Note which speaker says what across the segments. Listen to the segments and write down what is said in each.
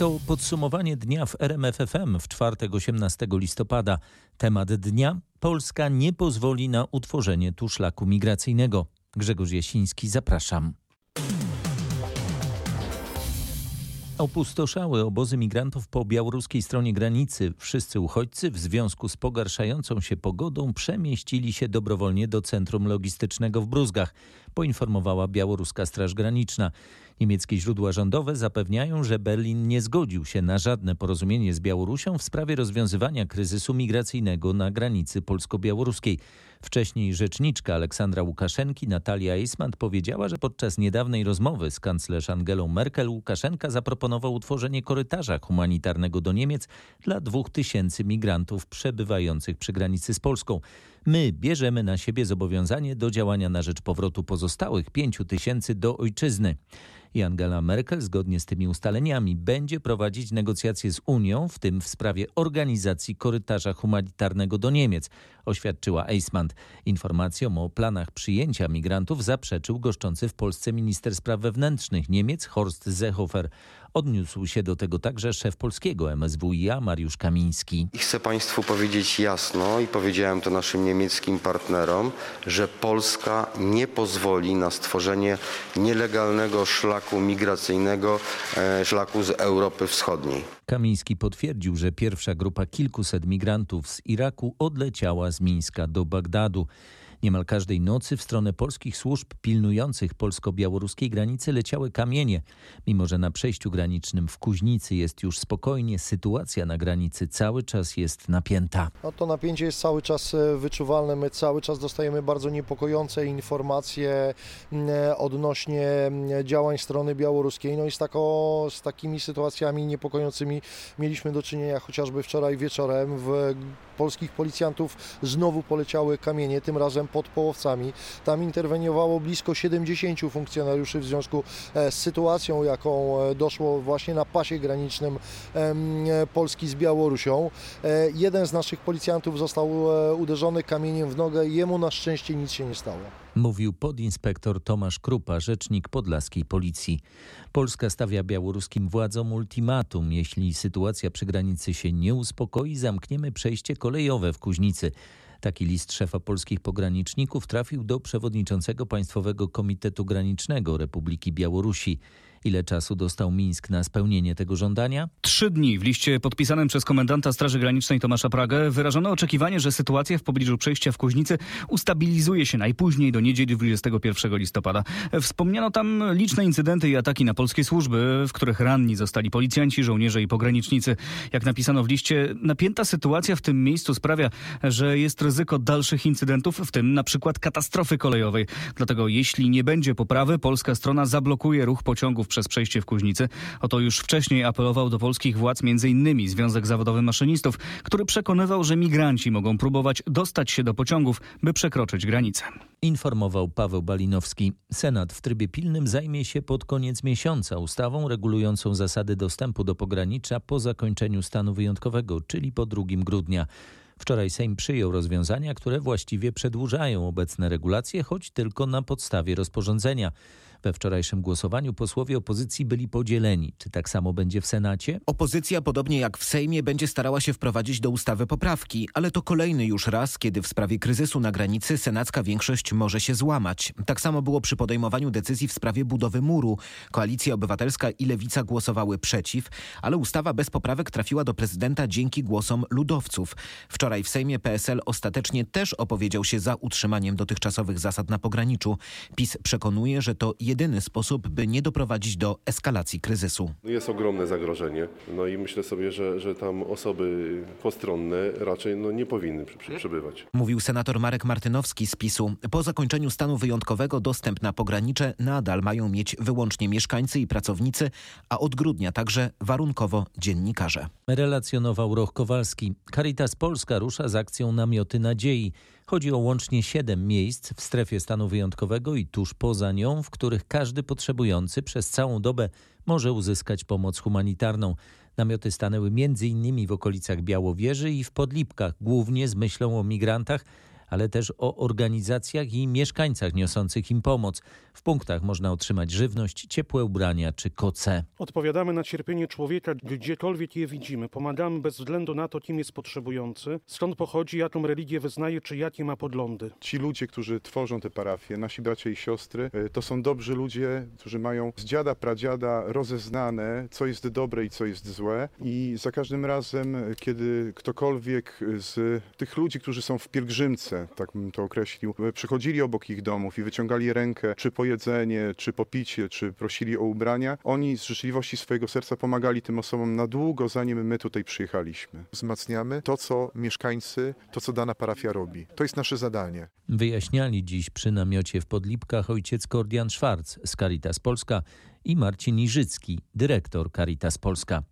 Speaker 1: To podsumowanie dnia w RMFFM w czwartek 18 listopada. Temat dnia: Polska nie pozwoli na utworzenie tu szlaku migracyjnego. Grzegorz Jasiński, zapraszam. Opustoszały obozy migrantów po białoruskiej stronie granicy. Wszyscy uchodźcy w związku z pogarszającą się pogodą przemieścili się dobrowolnie do centrum logistycznego w Bruzgach, poinformowała białoruska Straż Graniczna. Niemieckie źródła rządowe zapewniają, że Berlin nie zgodził się na żadne porozumienie z Białorusią w sprawie rozwiązywania kryzysu migracyjnego na granicy polsko-białoruskiej. Wcześniej rzeczniczka Aleksandra Łukaszenki Natalia Eisman powiedziała, że podczas niedawnej rozmowy z kanclerz Angelą Merkel Łukaszenka zaproponował utworzenie korytarza humanitarnego do Niemiec dla dwóch tysięcy migrantów przebywających przy granicy z Polską. My bierzemy na siebie zobowiązanie do działania na rzecz powrotu pozostałych pięciu tysięcy do ojczyzny i Angela Merkel zgodnie z tymi ustaleniami będzie prowadzić negocjacje z Unią, w tym w sprawie organizacji korytarza humanitarnego do Niemiec, oświadczyła Eismand. Informacjom o planach przyjęcia migrantów zaprzeczył goszczący w Polsce minister spraw wewnętrznych Niemiec Horst Seehofer. Odniósł się do tego także szef polskiego MSWiA Mariusz Kamiński.
Speaker 2: I chcę Państwu powiedzieć jasno i powiedziałem to naszym niemieckim partnerom, że Polska nie pozwoli na stworzenie nielegalnego szlaku migracyjnego, e, szlaku z Europy Wschodniej.
Speaker 1: Kamiński potwierdził, że pierwsza grupa kilkuset migrantów z Iraku odleciała z Mińska do Bagdadu. Niemal każdej nocy w stronę polskich służb pilnujących polsko-białoruskiej granicy leciały kamienie. Mimo, że na przejściu granicznym w Kuźnicy jest już spokojnie, sytuacja na granicy cały czas jest napięta.
Speaker 3: No to napięcie jest cały czas e, wyczuwalne. My cały czas dostajemy bardzo niepokojące informacje odnośnie działań strony białoruskiej. No i z, tako, z takimi sytuacjami niepokojącymi mieliśmy do czynienia chociażby wczoraj wieczorem. W polskich policjantów znowu poleciały kamienie, tym razem pod Połowcami. Tam interweniowało blisko 70 funkcjonariuszy w związku e, z sytuacją, jaką e, doszło właśnie na pasie granicznym e, Polski z Białorusią. Jeden z naszych policjantów został uderzony kamieniem w nogę, jemu na szczęście nic się nie stało.
Speaker 1: Mówił podinspektor Tomasz Krupa, rzecznik podlaskiej policji. Polska stawia białoruskim władzom ultimatum. Jeśli sytuacja przy granicy się nie uspokoi, zamkniemy przejście kolejowe w Kuźnicy. Taki list szefa polskich pograniczników trafił do przewodniczącego Państwowego Komitetu Granicznego Republiki Białorusi. Ile czasu dostał Mińsk na spełnienie tego żądania?
Speaker 4: Trzy dni. W liście podpisanym przez komendanta Straży Granicznej Tomasza Pragę wyrażono oczekiwanie, że sytuacja w pobliżu przejścia w Kuźnicy ustabilizuje się najpóźniej do niedzieli 21 listopada. Wspomniano tam liczne incydenty i ataki na polskie służby, w których ranni zostali policjanci, żołnierze i pogranicznicy. Jak napisano w liście, napięta sytuacja w tym miejscu sprawia, że jest ryzyko dalszych incydentów, w tym na przykład katastrofy kolejowej. Dlatego jeśli nie będzie poprawy, polska strona zablokuje ruch pociągów przez przejście w Kuźnicy. Oto już wcześniej apelował do polskich władz m.in. Związek Zawodowy Maszynistów, który przekonywał, że migranci mogą próbować dostać się do pociągów, by przekroczyć granicę.
Speaker 1: Informował Paweł Balinowski. Senat w trybie pilnym zajmie się pod koniec miesiąca ustawą regulującą zasady dostępu do pogranicza po zakończeniu stanu wyjątkowego, czyli po 2 grudnia. Wczoraj Sejm przyjął rozwiązania, które właściwie przedłużają obecne regulacje, choć tylko na podstawie rozporządzenia. We wczorajszym głosowaniu posłowie opozycji byli podzieleni. Czy tak samo będzie w Senacie?
Speaker 5: Opozycja, podobnie jak w Sejmie, będzie starała się wprowadzić do ustawy poprawki, ale to kolejny już raz, kiedy w sprawie kryzysu na granicy senacka większość może się złamać. Tak samo było przy podejmowaniu decyzji w sprawie budowy muru. Koalicja Obywatelska i Lewica głosowały przeciw, ale ustawa bez poprawek trafiła do prezydenta dzięki głosom ludowców. Wczoraj w Sejmie PSL ostatecznie też opowiedział się za utrzymaniem dotychczasowych zasad na pograniczu. PiS przekonuje, że to jedyny sposób, by nie doprowadzić do eskalacji kryzysu.
Speaker 6: Jest ogromne zagrożenie. No i myślę sobie, że, że tam osoby postronne raczej no, nie powinny przebywać.
Speaker 5: Mówił senator Marek Martynowski z PiSu. Po zakończeniu stanu wyjątkowego dostęp na pogranicze nadal mają mieć wyłącznie mieszkańcy i pracownicy, a od grudnia także warunkowo dziennikarze.
Speaker 1: Relacjonował Roch Kowalski. Caritas Polska rusza z akcją Namioty Nadziei. Chodzi o łącznie siedem miejsc w strefie stanu wyjątkowego i tuż poza nią, w których każdy potrzebujący przez całą dobę może uzyskać pomoc humanitarną. Namioty stanęły m.in. w okolicach Białowieży i w Podlipkach, głównie z myślą o migrantach, ale też o organizacjach i mieszkańcach niosących im pomoc. W punktach można otrzymać żywność, ciepłe ubrania czy koce.
Speaker 7: Odpowiadamy na cierpienie człowieka, gdziekolwiek je widzimy. Pomagamy bez względu na to, kim jest potrzebujący, skąd pochodzi, jaką religię wyznaje, czy jakie ma podglądy.
Speaker 8: Ci ludzie, którzy tworzą te parafie, nasi bracia i siostry, y, to są dobrzy ludzie, którzy mają z dziada, pradziada rozeznane, co jest dobre i co jest złe. I za każdym razem, kiedy ktokolwiek z tych ludzi, którzy są w pielgrzymce, tak bym to określił, przychodzili obok ich domów i wyciągali rękę, czy po jedzenie, czy po picie, czy prosili o ubrania, oni z życzliwości swojego serca pomagali tym osobom na długo, zanim my tutaj przyjechaliśmy. Wzmacniamy to, co mieszkańcy, to, co dana parafia robi. To jest nasze zadanie.
Speaker 1: Wyjaśniali dziś przy namiocie w Podlipkach ojciec Kordian Schwarz z Caritas Polska i Marcin Iżycki, dyrektor Caritas Polska.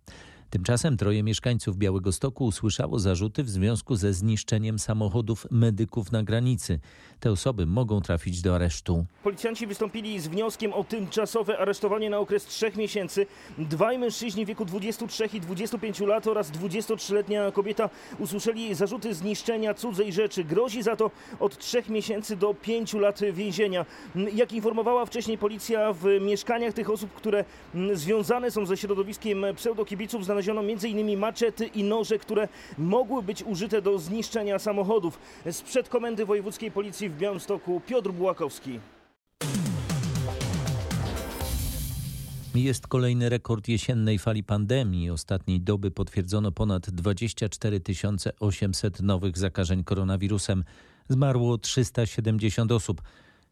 Speaker 1: Tymczasem troje mieszkańców Białego Stoku usłyszało zarzuty w związku ze zniszczeniem samochodów medyków na granicy. Te osoby mogą trafić do aresztu.
Speaker 9: Policjanci wystąpili z wnioskiem o tymczasowe aresztowanie na okres trzech miesięcy. Dwaj mężczyźni w wieku 23 i 25 lat oraz 23-letnia kobieta usłyszeli zarzuty zniszczenia cudzej rzeczy. Grozi za to od trzech miesięcy do pięciu lat więzienia. Jak informowała wcześniej policja, w mieszkaniach tych osób, które związane są ze środowiskiem pseudokibiców, znaleziono znaleziono m.in. maczety i noże, które mogły być użyte do zniszczenia samochodów. Sprzed Komendy Wojewódzkiej Policji w Białymstoku Piotr Bułakowski.
Speaker 1: Jest kolejny rekord jesiennej fali pandemii. Ostatniej doby potwierdzono ponad 24 800 nowych zakażeń koronawirusem. Zmarło 370 osób.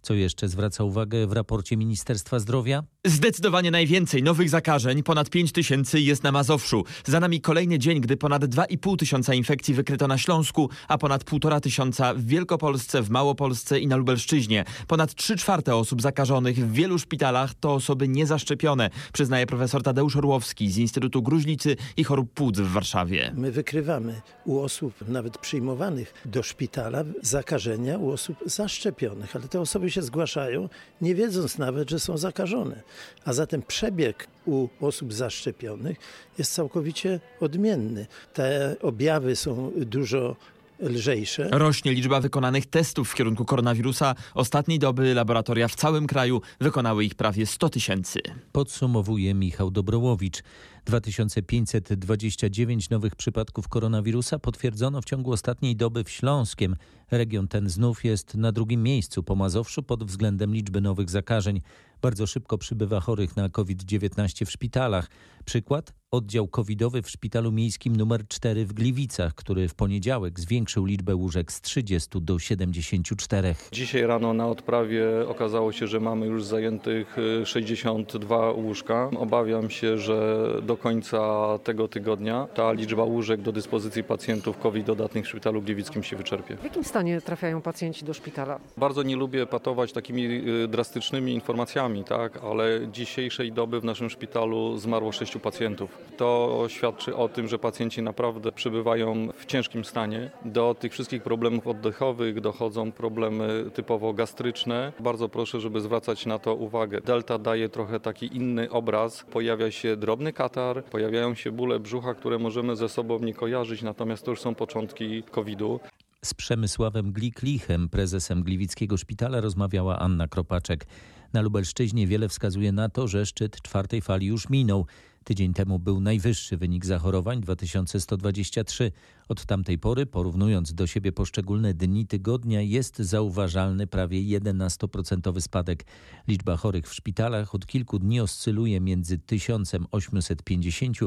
Speaker 1: Co jeszcze zwraca uwagę w raporcie Ministerstwa Zdrowia?
Speaker 10: Zdecydowanie najwięcej nowych zakażeń, ponad 5 tysięcy jest na Mazowszu. Za nami kolejny dzień, gdy ponad 2,5 tysiąca infekcji wykryto na Śląsku, a ponad 1,5 tysiąca w Wielkopolsce, w Małopolsce i na Lubelszczyźnie. Ponad 3 czwarte osób zakażonych w wielu szpitalach to osoby niezaszczepione, przyznaje profesor Tadeusz Orłowski z Instytutu Gruźlicy i Chorób Płuc w Warszawie.
Speaker 11: My wykrywamy u osób nawet przyjmowanych do szpitala zakażenia u osób zaszczepionych, ale te osoby się zgłaszają, nie wiedząc nawet, że są zakażone. A zatem przebieg u osób zaszczepionych jest całkowicie odmienny. Te objawy są dużo lżejsze.
Speaker 10: Rośnie liczba wykonanych testów w kierunku koronawirusa. Ostatniej doby laboratoria w całym kraju wykonały ich prawie 100 tysięcy.
Speaker 1: Podsumowuje Michał Dobrołowicz. 2529 nowych przypadków koronawirusa potwierdzono w ciągu ostatniej doby w Śląskiem. Region ten znów jest na drugim miejscu po Mazowszu pod względem liczby nowych zakażeń. Bardzo szybko przybywa chorych na COVID-19 w szpitalach. Przykład? Oddział covidowy w szpitalu miejskim nr 4 w Gliwicach, który w poniedziałek zwiększył liczbę łóżek z 30 do 74.
Speaker 12: Dzisiaj rano na odprawie okazało się, że mamy już zajętych 62 łóżka. Obawiam się, że do końca tego tygodnia ta liczba łóżek do dyspozycji pacjentów COVID dodatnych w szpitalu gliwickim się wyczerpie.
Speaker 13: W jakim stanie trafiają pacjenci do szpitala?
Speaker 12: Bardzo nie lubię patować takimi drastycznymi informacjami, tak, ale dzisiejszej doby w naszym szpitalu zmarło sześciu pacjentów. To świadczy o tym, że pacjenci naprawdę przybywają w ciężkim stanie. Do tych wszystkich problemów oddechowych dochodzą problemy typowo gastryczne. Bardzo proszę, żeby zwracać na to uwagę. Delta daje trochę taki inny obraz. Pojawia się drobny katar, pojawiają się bóle brzucha, które możemy ze sobą nie kojarzyć, natomiast to już są początki COVID-u.
Speaker 1: Z Przemysławem Gliklichem, prezesem Gliwickiego Szpitala, rozmawiała Anna Kropaczek. Na Lubelszczyźnie wiele wskazuje na to, że szczyt czwartej fali już minął. Tydzień temu był najwyższy wynik zachorowań 2123. Od tamtej pory, porównując do siebie poszczególne dni tygodnia, jest zauważalny prawie 11% spadek. Liczba chorych w szpitalach od kilku dni oscyluje między 1850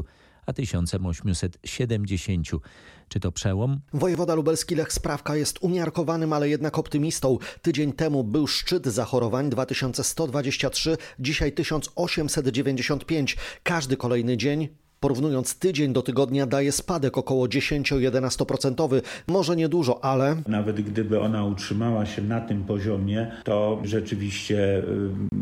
Speaker 1: a 1870. Czy to przełom?
Speaker 14: Wojewoda lubelski Lech Sprawka jest umiarkowanym, ale jednak optymistą. Tydzień temu był szczyt zachorowań 2123, dzisiaj 1895. Każdy kolejny dzień Porównując tydzień do tygodnia daje spadek około 10-11%. Może niedużo, ale...
Speaker 15: Nawet gdyby ona utrzymała się na tym poziomie, to rzeczywiście y,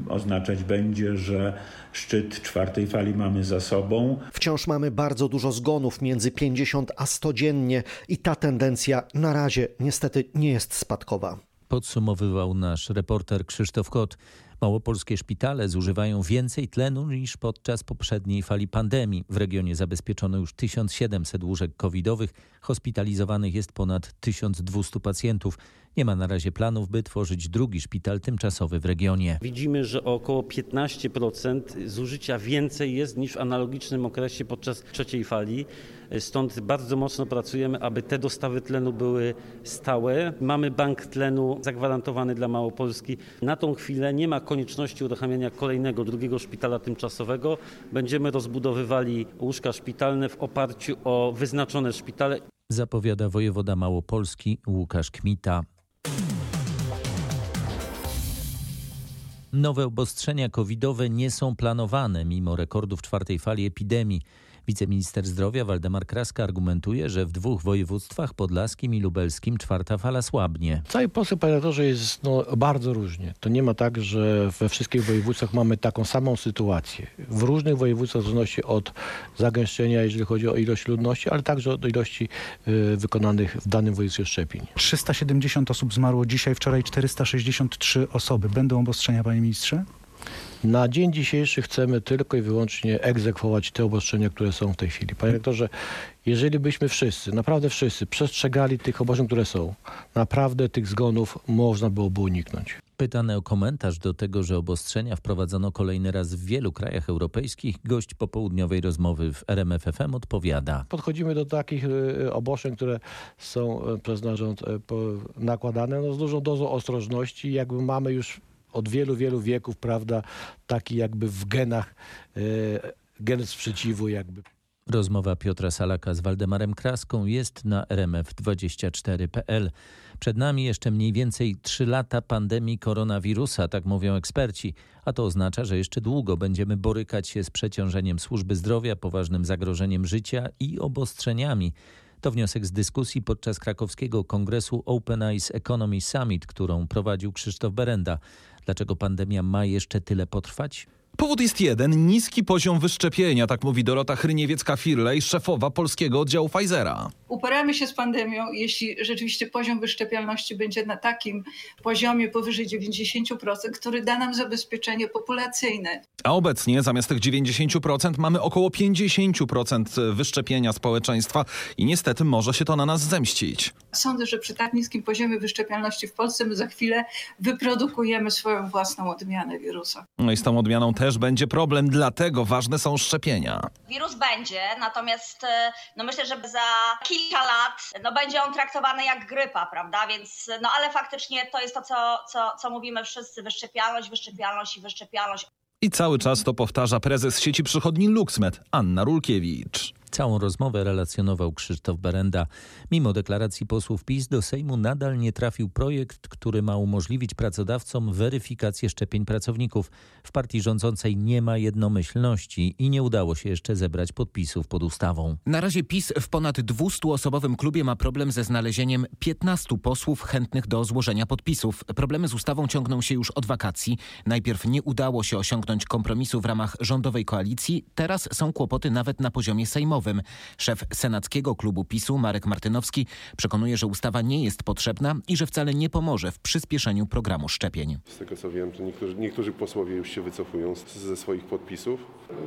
Speaker 15: oznaczać będzie, że szczyt czwartej fali mamy za sobą.
Speaker 14: Wciąż mamy bardzo dużo zgonów, między 50 a 100 dziennie i ta tendencja na razie niestety nie jest spadkowa.
Speaker 1: Podsumowywał nasz reporter Krzysztof Kot. Małopolskie szpitale zużywają więcej tlenu niż podczas poprzedniej fali pandemii. W regionie zabezpieczono już 1700 łóżek covidowych, hospitalizowanych jest ponad 1200 pacjentów. Nie ma na razie planów, by tworzyć drugi szpital tymczasowy w regionie.
Speaker 16: Widzimy, że około 15% zużycia więcej jest niż w analogicznym okresie podczas trzeciej fali. Stąd bardzo mocno pracujemy, aby te dostawy tlenu były stałe. Mamy bank tlenu zagwarantowany dla Małopolski. Na tą chwilę nie ma konieczności uruchamiania kolejnego, drugiego szpitala tymczasowego. Będziemy rozbudowywali łóżka szpitalne w oparciu o wyznaczone szpitale.
Speaker 1: Zapowiada wojewoda Małopolski Łukasz Kmita. Nowe obostrzenia covidowe nie są planowane mimo rekordów czwartej fali epidemii. Wiceminister zdrowia Waldemar Kraska argumentuje, że w dwóch województwach podlaskim i lubelskim czwarta fala słabnie.
Speaker 17: W całej Polsce, panie redaktorze, jest no, bardzo różnie. To nie ma tak, że we wszystkich województwach mamy taką samą sytuację. W różnych województwach w zależności od zagęszczenia, jeżeli chodzi o ilość ludności, ale także od ilości y, wykonanych w danym województwie szczepień.
Speaker 18: 370 osób zmarło dzisiaj, wczoraj 463 osoby. Będą obostrzenia, panie ministrze?
Speaker 17: Na dzień dzisiejszy chcemy tylko i wyłącznie egzekwować te obostrzenia, które są w tej chwili. Panie rektorze, jeżeli byśmy wszyscy, naprawdę wszyscy, przestrzegali tych obostrzeń, które są, naprawdę tych zgonów można byłoby uniknąć.
Speaker 1: Pytany o komentarz do tego, że obostrzenia wprowadzono kolejny raz w wielu krajach europejskich, gość popołudniowej rozmowy w RMFFM odpowiada.
Speaker 17: Podchodzimy do takich y, obostrzeń, które są y, przez nasz rząd y, nakładane no, z dużą dozą ostrożności. Jakby mamy już od wielu, wielu wieków, prawda, taki jakby w genach, e, gen sprzeciwu jakby.
Speaker 1: Rozmowa Piotra Salaka z Waldemarem Kraską jest na rmf24.pl. Przed nami jeszcze mniej więcej 3 lata pandemii koronawirusa, tak mówią eksperci, a to oznacza, że jeszcze długo będziemy borykać się z przeciążeniem służby zdrowia, poważnym zagrożeniem życia i obostrzeniami. To wniosek z dyskusji podczas krakowskiego kongresu Open Eyes Economy Summit, którą prowadził Krzysztof Berenda. Dlaczego pandemia ma jeszcze tyle potrwać?
Speaker 19: Powód jest jeden, niski poziom wyszczepienia, tak mówi Dorota Hryniewiecka-Firlej, szefowa polskiego oddziału Pfizera.
Speaker 20: Uporamy się z pandemią, jeśli rzeczywiście poziom wyszczepialności będzie na takim poziomie powyżej 90%, który da nam zabezpieczenie populacyjne.
Speaker 19: A obecnie zamiast tych 90% mamy około 50% wyszczepienia społeczeństwa i niestety może się to na nas zemścić.
Speaker 20: Sądzę, że przy tak niskim poziomie wyszczepialności w Polsce my za chwilę wyprodukujemy swoją własną odmianę wirusa.
Speaker 19: No i z tą odmianą też będzie problem, dlatego ważne są szczepienia.
Speaker 21: Wirus będzie, natomiast e, no myślę, że za kilka lat no będzie on traktowany jak grypa, prawda? Więc no ale faktycznie to jest to, co, co, co mówimy wszyscy, wyszczepialność, wyszczepialność i wyszczepialność.
Speaker 19: I cały czas to powtarza prezes sieci przychodni LuxMed, Anna Rulkiewicz.
Speaker 1: Całą rozmowę relacjonował Krzysztof Berenda. Mimo deklaracji posłów PiS do Sejmu nadal nie trafił projekt, który ma umożliwić pracodawcom weryfikację szczepień pracowników. W partii rządzącej nie ma jednomyślności i nie udało się jeszcze zebrać podpisów pod ustawą.
Speaker 5: Na razie PiS w ponad 200-osobowym klubie ma problem ze znalezieniem 15 posłów chętnych do złożenia podpisów. Problemy z ustawą ciągną się już od wakacji. Najpierw nie udało się osiągnąć kompromisu w ramach rządowej koalicji, teraz są kłopoty nawet na poziomie sejmowym. Szef senackiego klubu PiSu Marek Martynowski przekonuje, że ustawa nie jest potrzebna i że wcale nie pomoże w przyspieszeniu programu szczepień.
Speaker 6: Z tego co wiem, to niektórzy, niektórzy posłowie już się wycofują ze swoich podpisów.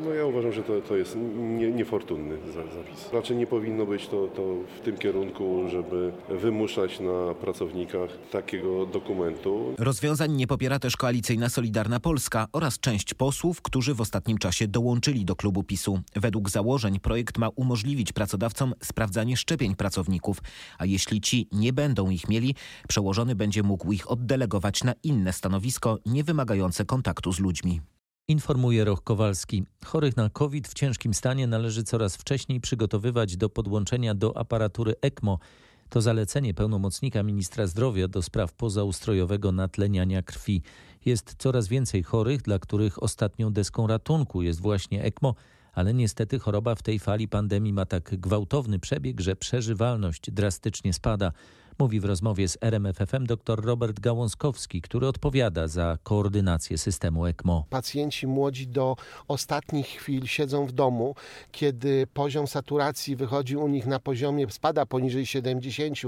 Speaker 6: No ja uważam, że to, to jest nie, niefortunny zapis. Raczej nie powinno być to, to w tym kierunku, żeby wymuszać na pracownikach takiego dokumentu.
Speaker 5: Rozwiązań nie popiera też koalicyjna Solidarna Polska oraz część posłów, którzy w ostatnim czasie dołączyli do klubu PiSu. Według założeń projekt ma umożliwić pracodawcom sprawdzanie szczepień pracowników, a jeśli ci nie będą ich mieli, przełożony będzie mógł ich oddelegować na inne stanowisko, nie wymagające kontaktu z ludźmi.
Speaker 1: Informuje Roch Kowalski. Chorych na COVID w ciężkim stanie należy coraz wcześniej przygotowywać do podłączenia do aparatury ECMO. To zalecenie pełnomocnika ministra zdrowia do spraw pozaustrojowego natleniania krwi. Jest coraz więcej chorych, dla których ostatnią deską ratunku jest właśnie ECMO, ale niestety choroba w tej fali pandemii ma tak gwałtowny przebieg, że przeżywalność drastycznie spada. Mówi w rozmowie z RMFFM dr Robert Gałązkowski, który odpowiada za koordynację systemu ECMO.
Speaker 22: Pacjenci młodzi do ostatnich chwil siedzą w domu, kiedy poziom saturacji wychodzi u nich na poziomie, spada poniżej 70,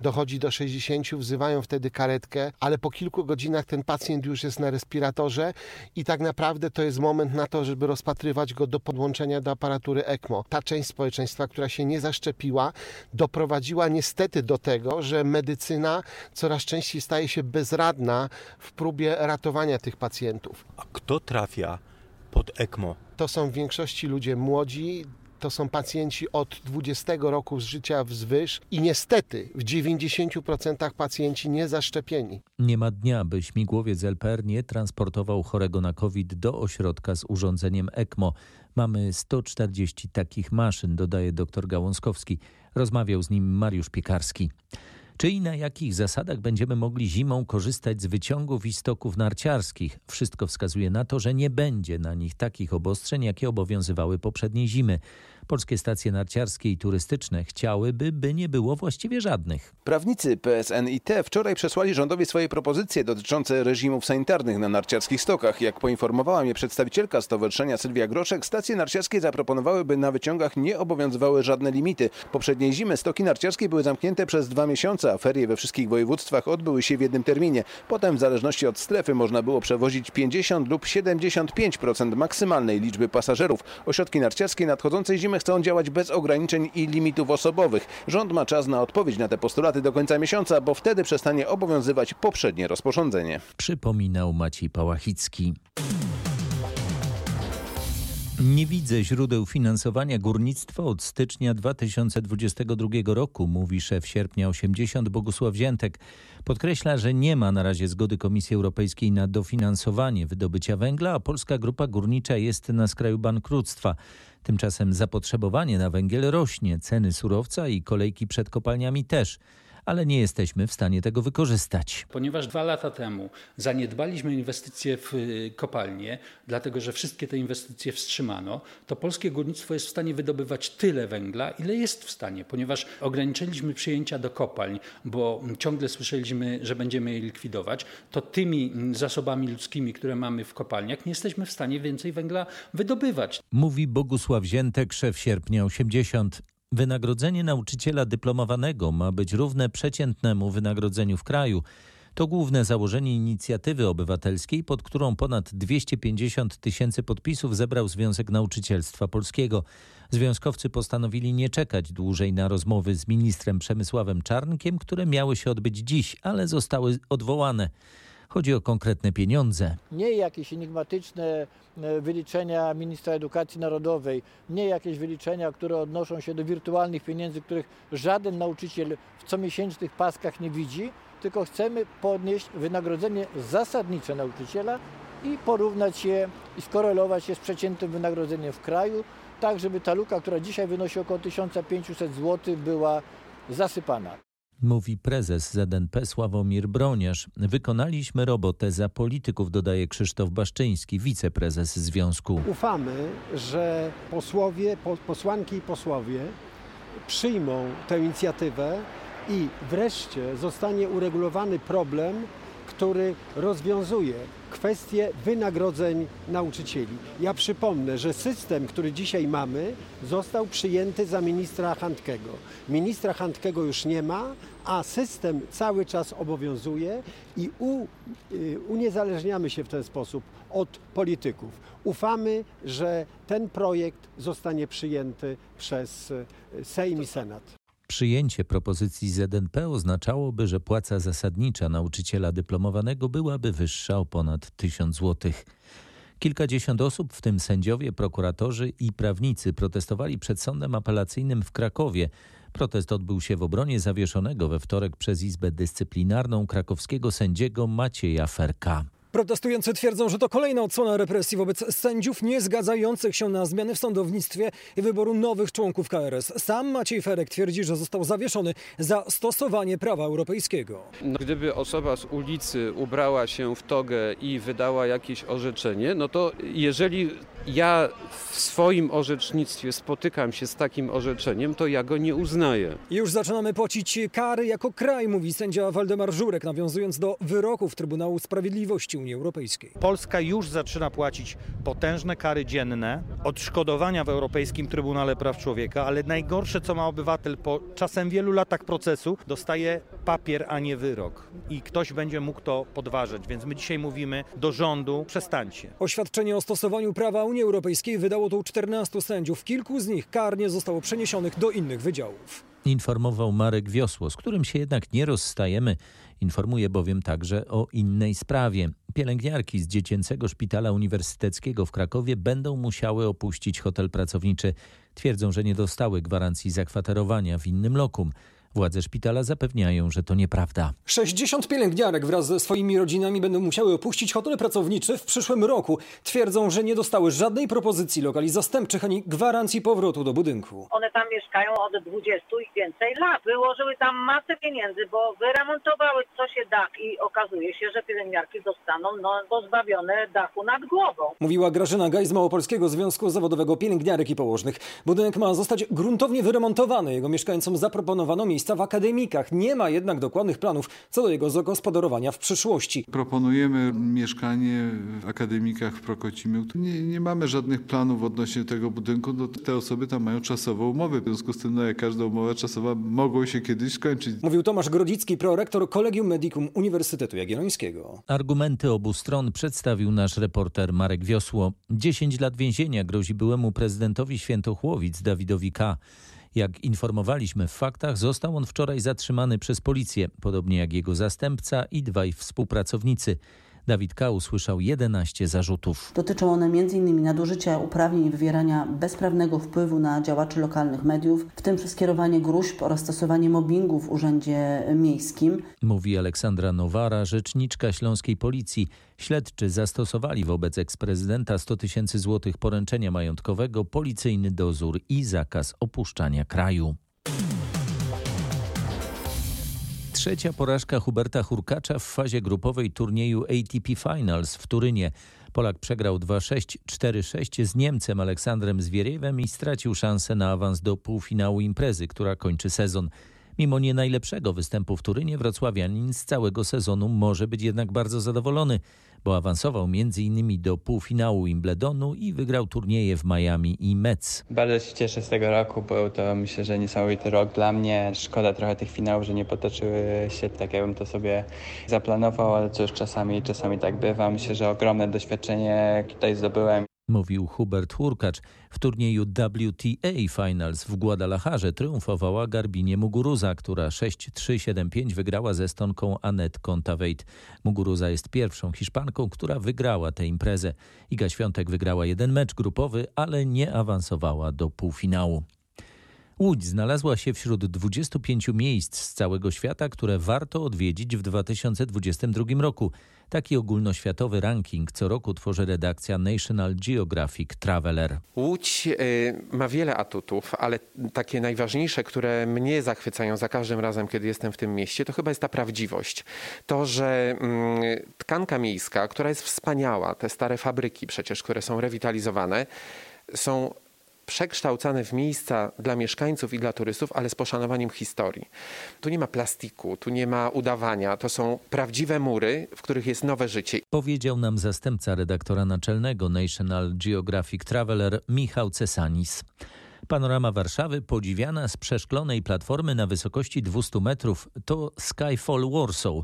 Speaker 22: dochodzi do 60, wzywają wtedy karetkę, ale po kilku godzinach ten pacjent już jest na respiratorze i tak naprawdę to jest moment na to, żeby rozpatrywać go do podłączenia do aparatury ECMO. Ta część społeczeństwa, która się nie zaszczepiła, doprowadziła niestety do tego, że medycyna coraz częściej staje się bezradna w próbie ratowania tych pacjentów.
Speaker 23: A kto trafia pod ECMO?
Speaker 22: To są w większości ludzie młodzi, to są pacjenci od 20 roku życia wzwyż i niestety w 90% pacjenci niezaszczepieni.
Speaker 1: Nie ma dnia, by śmigłowiec LPR nie transportował chorego na COVID do ośrodka z urządzeniem ECMO. Mamy 140 takich maszyn, dodaje dr Gałązkowski. Rozmawiał z nim Mariusz Piekarski. Czy i na jakich zasadach będziemy mogli zimą korzystać z wyciągów i stoków narciarskich? Wszystko wskazuje na to, że nie będzie na nich takich obostrzeń, jakie obowiązywały poprzedniej zimy. Polskie stacje narciarskie i turystyczne chciałyby, by nie było właściwie żadnych.
Speaker 24: Prawnicy PSNiT wczoraj przesłali rządowi swoje propozycje dotyczące reżimów sanitarnych na narciarskich stokach. Jak poinformowała mnie przedstawicielka stowarzyszenia Sylwia Groszek, stacje narciarskie zaproponowały, by na wyciągach nie obowiązywały żadne limity. Poprzedniej zimy stoki narciarskie były zamknięte przez dwa miesiące, a ferie we wszystkich województwach odbyły się w jednym terminie. Potem w zależności od strefy można było przewozić 50 lub 75% maksymalnej liczby pasażerów. Ośrodki narciarskie nadchodzącej zimy chcą działać bez ograniczeń i limitów osobowych. Rząd ma czas na odpowiedź na te postulaty do końca miesiąca, bo wtedy przestanie obowiązywać poprzednie rozporządzenie.
Speaker 1: Przypominał Maciej Pałachicki. Nie widzę źródeł finansowania górnictwa od stycznia 2022 roku, mówi szef sierpnia 80 Bogusław Ziętek. Podkreśla, że nie ma na razie zgody Komisji Europejskiej na dofinansowanie wydobycia węgla, a polska grupa górnicza jest na skraju bankructwa. Tymczasem zapotrzebowanie na węgiel rośnie, ceny surowca i kolejki przed kopalniami też ale nie jesteśmy w stanie tego wykorzystać.
Speaker 25: Ponieważ dwa lata temu zaniedbaliśmy inwestycje w y, kopalnie, dlatego że wszystkie te inwestycje wstrzymano, to polskie górnictwo jest w stanie wydobywać tyle węgla, ile jest w stanie, ponieważ ograniczyliśmy przyjęcia do kopalń, bo ciągle słyszeliśmy, że będziemy je likwidować, to tymi zasobami ludzkimi, które mamy w kopalniach, nie jesteśmy w stanie więcej węgla wydobywać.
Speaker 1: Mówi Bogusław Ziętek, szef sierpnia 80. Wynagrodzenie nauczyciela dyplomowanego ma być równe przeciętnemu wynagrodzeniu w kraju. To główne założenie inicjatywy obywatelskiej, pod którą ponad 250 tysięcy podpisów zebrał Związek Nauczycielstwa Polskiego. Związkowcy postanowili nie czekać dłużej na rozmowy z ministrem Przemysławem Czarnkiem, które miały się odbyć dziś, ale zostały odwołane. Chodzi o konkretne pieniądze.
Speaker 26: Nie jakieś enigmatyczne e, wyliczenia ministra edukacji narodowej, nie jakieś wyliczenia, które odnoszą się do wirtualnych pieniędzy, których żaden nauczyciel w comiesięcznych paskach nie widzi, tylko chcemy podnieść wynagrodzenie zasadnicze nauczyciela i porównać je i skorelować je z przeciętnym wynagrodzeniem w kraju, tak żeby ta luka, która dzisiaj wynosi około 1500 zł, była zasypana.
Speaker 1: Mówi prezes ZNP Sławomir Broniarz. Wykonaliśmy robotę za polityków, dodaje Krzysztof Baszczyński, wiceprezes związku.
Speaker 27: Ufamy, że posłowie, posłanki i posłowie przyjmą tę inicjatywę i wreszcie zostanie uregulowany problem, który rozwiązuje kwestię wynagrodzeń nauczycieli. Ja przypomnę, że system, który dzisiaj mamy, został przyjęty za ministra Handkego. Ministra Handkego już nie ma, a system cały czas obowiązuje i u, y, uniezależniamy się w ten sposób od polityków. Ufamy, że ten projekt zostanie przyjęty przez y, Sejm i Senat.
Speaker 1: Przyjęcie propozycji ZNP oznaczałoby, że płaca zasadnicza nauczyciela dyplomowanego byłaby wyższa o ponad 1000 zł. Kilkadziesiąt osób, w tym sędziowie, prokuratorzy i prawnicy, protestowali przed sądem apelacyjnym w Krakowie. Protest odbył się w obronie zawieszonego we wtorek przez Izbę Dyscyplinarną krakowskiego sędziego Macieja Ferka.
Speaker 28: Protestujący twierdzą, że to kolejna odsłona represji wobec sędziów nie zgadzających się na zmiany w sądownictwie i wyboru nowych członków KRS. Sam Maciej Ferek twierdzi, że został zawieszony za stosowanie prawa europejskiego.
Speaker 29: No, gdyby osoba z ulicy ubrała się w togę i wydała jakieś orzeczenie, no to jeżeli ja w swoim orzecznictwie spotykam się z takim orzeczeniem, to ja go nie uznaję.
Speaker 28: Już zaczynamy płacić kary jako kraj, mówi sędzia Waldemar Żurek, nawiązując do wyroków Trybunału Sprawiedliwości Unii Europejskiej.
Speaker 30: Polska już zaczyna płacić potężne kary dzienne, odszkodowania w Europejskim Trybunale Praw Człowieka, ale najgorsze, co ma obywatel po czasem wielu latach procesu, dostaje papier, a nie wyrok. I ktoś będzie mógł to podważyć. Więc my dzisiaj mówimy do rządu, przestańcie.
Speaker 28: Oświadczenie o stosowaniu prawa Unii Europejskiej wydało tu 14 sędziów. Kilku z nich karnie zostało przeniesionych do innych wydziałów.
Speaker 1: Informował Marek Wiosło, z którym się jednak nie rozstajemy. Informuje bowiem także o innej sprawie. Pielęgniarki z Dziecięcego Szpitala Uniwersyteckiego w Krakowie będą musiały opuścić hotel pracowniczy. Twierdzą, że nie dostały gwarancji zakwaterowania w innym lokum. Władze szpitala zapewniają, że to nieprawda.
Speaker 28: 60 pielęgniarek wraz ze swoimi rodzinami będą musiały opuścić hotel pracowniczy w przyszłym roku. Twierdzą, że nie dostały żadnej propozycji lokali zastępczych ani gwarancji powrotu do budynku.
Speaker 31: One tam mieszkają od 20 i więcej lat. Wyłożyły tam masę pieniędzy, bo wyremontowały co się da i okazuje się, że pielęgniarki zostaną no, pozbawione dachu nad głową.
Speaker 28: Mówiła Grażyna Gaj z Małopolskiego Związku Zawodowego Pielęgniarek i Położnych. Budynek ma zostać gruntownie wyremontowany. Jego mieszkańcom zaproponowano miejsce miejsca w akademikach. Nie ma jednak dokładnych planów co do jego zagospodarowania w przyszłości.
Speaker 32: Proponujemy mieszkanie w akademikach w Prokocimiu. Nie, nie mamy żadnych planów odnośnie tego budynku. No, te osoby tam mają czasowe umowy. W związku z tym, no, jak każda umowa czasowa, mogą się kiedyś skończyć.
Speaker 28: Mówił Tomasz Grodzicki, prorektor Kolegium Medicum Uniwersytetu Jagiellońskiego.
Speaker 1: Argumenty obu stron przedstawił nasz reporter Marek Wiosło. 10 lat więzienia grozi byłemu prezydentowi Świętochłowic Dawidowi K. Jak informowaliśmy w faktach, został on wczoraj zatrzymany przez policję, podobnie jak jego zastępca i dwaj współpracownicy. Dawid K. usłyszał 11 zarzutów.
Speaker 33: Dotyczą one m.in. nadużycia uprawnień i wywierania bezprawnego wpływu na działaczy lokalnych mediów, w tym skierowanie gruźb oraz stosowanie mobbingu w urzędzie miejskim.
Speaker 1: Mówi Aleksandra Nowara, rzeczniczka śląskiej policji. Śledczy zastosowali wobec eksprezydenta 100 tysięcy złotych poręczenia majątkowego, policyjny dozór i zakaz opuszczania kraju. Trzecia porażka Huberta Hurkacza w fazie grupowej turnieju ATP Finals w Turynie. Polak przegrał 2-6, 4-6 z Niemcem Aleksandrem Zwieriewem i stracił szansę na awans do półfinału imprezy, która kończy sezon. Mimo nie najlepszego występu w Turynie, wrocławianin z całego sezonu może być jednak bardzo zadowolony, bo awansował m.in. do półfinału Wimbledonu i wygrał turnieje w Miami i Metz.
Speaker 34: Bardzo się cieszę z tego roku, był to myślę, że niesamowity rok dla mnie. Szkoda trochę tych finałów, że nie potoczyły się tak, jakbym to sobie zaplanował, ale cóż, czasami, czasami tak bywa. Myślę, że ogromne doświadczenie tutaj zdobyłem
Speaker 1: mówił Hubert Hurkacz. W turnieju WTA Finals w Guadalajarze triumfowała Garbinie Muguruza, która 6-3-7-5 wygrała ze Estonką Anet Kontaveit. Muguruza jest pierwszą Hiszpanką, która wygrała tę imprezę. Iga Świątek wygrała jeden mecz grupowy, ale nie awansowała do półfinału. Łódź znalazła się wśród 25 miejsc z całego świata, które warto odwiedzić w 2022 roku. Taki ogólnoświatowy ranking co roku tworzy redakcja National Geographic Traveler.
Speaker 35: Łódź y, ma wiele atutów, ale takie najważniejsze, które mnie zachwycają za każdym razem, kiedy jestem w tym mieście, to chyba jest ta prawdziwość. To, że mm, tkanka miejska, która jest wspaniała, te stare fabryki przecież, które są rewitalizowane, są przekształcane w miejsca dla mieszkańców i dla turystów, ale z poszanowaniem historii. Tu nie ma plastiku, tu nie ma udawania, to są prawdziwe mury, w których jest nowe życie.
Speaker 1: Powiedział nam zastępca redaktora naczelnego National Geographic Traveler Michał Cesanis. Panorama Warszawy, podziwiana z przeszklonej platformy na wysokości 200 metrów, to Skyfall Warsaw.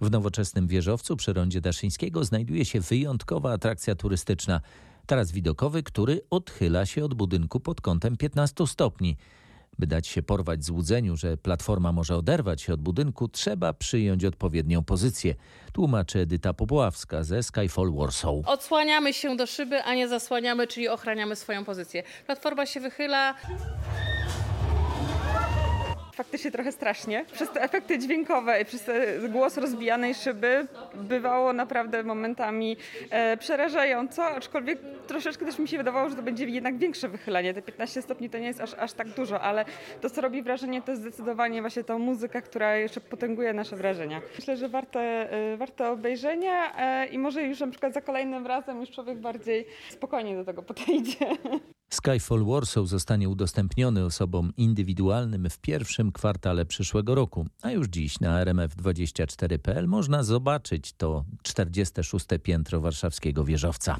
Speaker 1: W nowoczesnym wieżowcu przy rondzie Daszyńskiego znajduje się wyjątkowa atrakcja turystyczna – taras widokowy, który odchyla się od budynku pod kątem 15 stopni. By dać się porwać złudzeniu, że platforma może oderwać się od budynku, trzeba przyjąć odpowiednią pozycję, tłumaczy Edyta Popławska ze Skyfall Warsaw.
Speaker 36: Odsłaniamy się do szyby, a nie zasłaniamy, czyli ochraniamy swoją pozycję. Platforma się wychyla
Speaker 37: faktycznie trochę strasznie. Przez te efekty dźwiękowe i przez głos rozbijanej szyby bywało naprawdę momentami e, przerażająco, aczkolwiek troszeczkę też mi się wydawało, że to będzie jednak większe wychylenie. Te 15 stopni to nie jest aż, aż tak dużo, ale to co robi wrażenie to jest zdecydowanie właśnie ta muzyka, która jeszcze potęguje nasze wrażenia. Myślę, że warte, e, warte obejrzenia e, i może już na przykład za kolejnym razem już człowiek bardziej spokojnie do tego podejdzie.
Speaker 1: Skyfall Warsaw zostanie udostępniony osobom indywidualnym w pierwszym kwartale przyszłego roku, a już dziś na rmf24.pl można zobaczyć to 46. piętro warszawskiego wieżowca.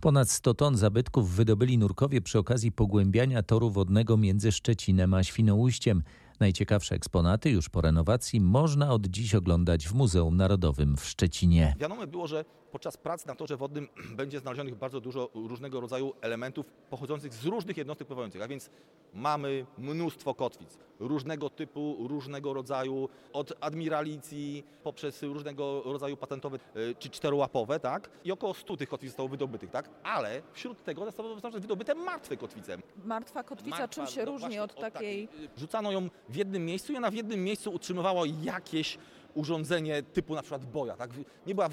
Speaker 1: Ponad 100 ton zabytków wydobyli nurkowie przy okazji pogłębiania toru wodnego między Szczecinem a Świnoujściem. Najciekawsze eksponaty już po renowacji można od dziś oglądać w Muzeum Narodowym w Szczecinie.
Speaker 38: Wiadomo było, że podczas prac na torze wodnym będzie znalezionych bardzo dużo różnego rodzaju elementów pochodzących z różnych jednostek pływających, a więc mamy mnóstwo kotwic różnego typu, różnego rodzaju, od admiralicji poprzez różnego rodzaju patentowe y, czy czterołapowe, tak? I około 100 tych kotwic zostało wydobytych, tak? Ale wśród tego zostały wydobyte martwe kotwice.
Speaker 39: Martwa kotwica Martwa, czym się no różni od, od takiej?
Speaker 38: Tak. Rzucano ją w jednym miejscu i ona w jednym miejscu utrzymywała jakieś urządzenie typu na przykład boja, tak? Nie była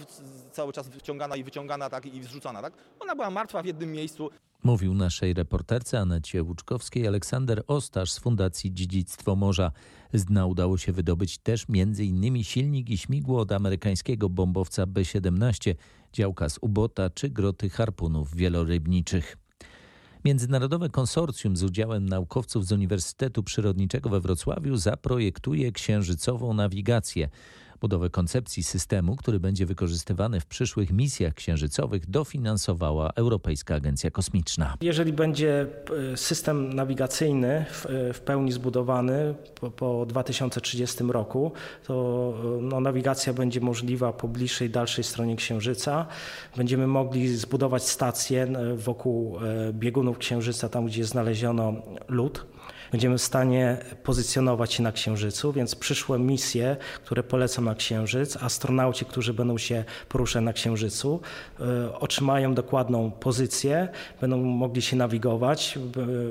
Speaker 38: cały czas wciągana i wyciągana tak, i zrzucana, tak? Ona była martwa w jednym miejscu.
Speaker 1: Mówił naszej reporterce Anecie Łuczkowskiej Aleksander Ostasz z Fundacji Dziedzictwo Morza. Z dna udało się wydobyć też m.in. silnik i śmigło od amerykańskiego bombowca B-17, działka z Ubota czy groty harpunów wielorybniczych. Międzynarodowe konsorcjum z udziałem naukowców z Uniwersytetu Przyrodniczego we Wrocławiu zaprojektuje księżycową nawigację. Budowę koncepcji systemu, który będzie wykorzystywany w przyszłych misjach księżycowych, dofinansowała Europejska Agencja Kosmiczna.
Speaker 40: Jeżeli będzie e, system nawigacyjny w, e, w pełni zbudowany po, po 2030 roku, to e, no, nawigacja będzie możliwa po bliższej, dalszej stronie Księżyca. Będziemy mogli zbudować stacje wokół biegunów Księżyca, tam gdzie znaleziono lód będziemy w stanie pozycjonować się na Księżycu, więc przyszłe misje, które polecą na Księżyc, astronauci, którzy będą się poruszać na Księżycu, e, otrzymają dokładną pozycję, będą mogli się nawigować,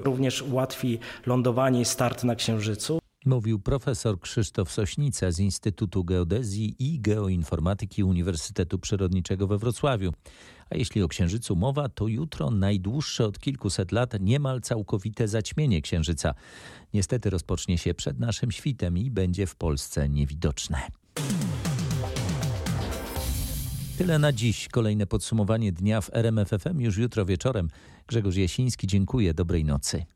Speaker 40: również ułatwi lądowanie i start na Księżycu.
Speaker 1: Mówił profesor Krzysztof Sośnica z Instytutu Geodezji i Geoinformatyki Uniwersytetu Przyrodniczego we Wrocławiu. A jeśli o Księżycu mowa, to jutro najdłuższe od kilkuset lat niemal całkowite zaćmienie Księżyca. Niestety rozpocznie się przed naszym świtem i będzie w Polsce niewidoczne. Tyle na dziś. Kolejne podsumowanie dnia w RMFFM już jutro wieczorem. Grzegorz Jasiński, dziękuję. Dobrej nocy.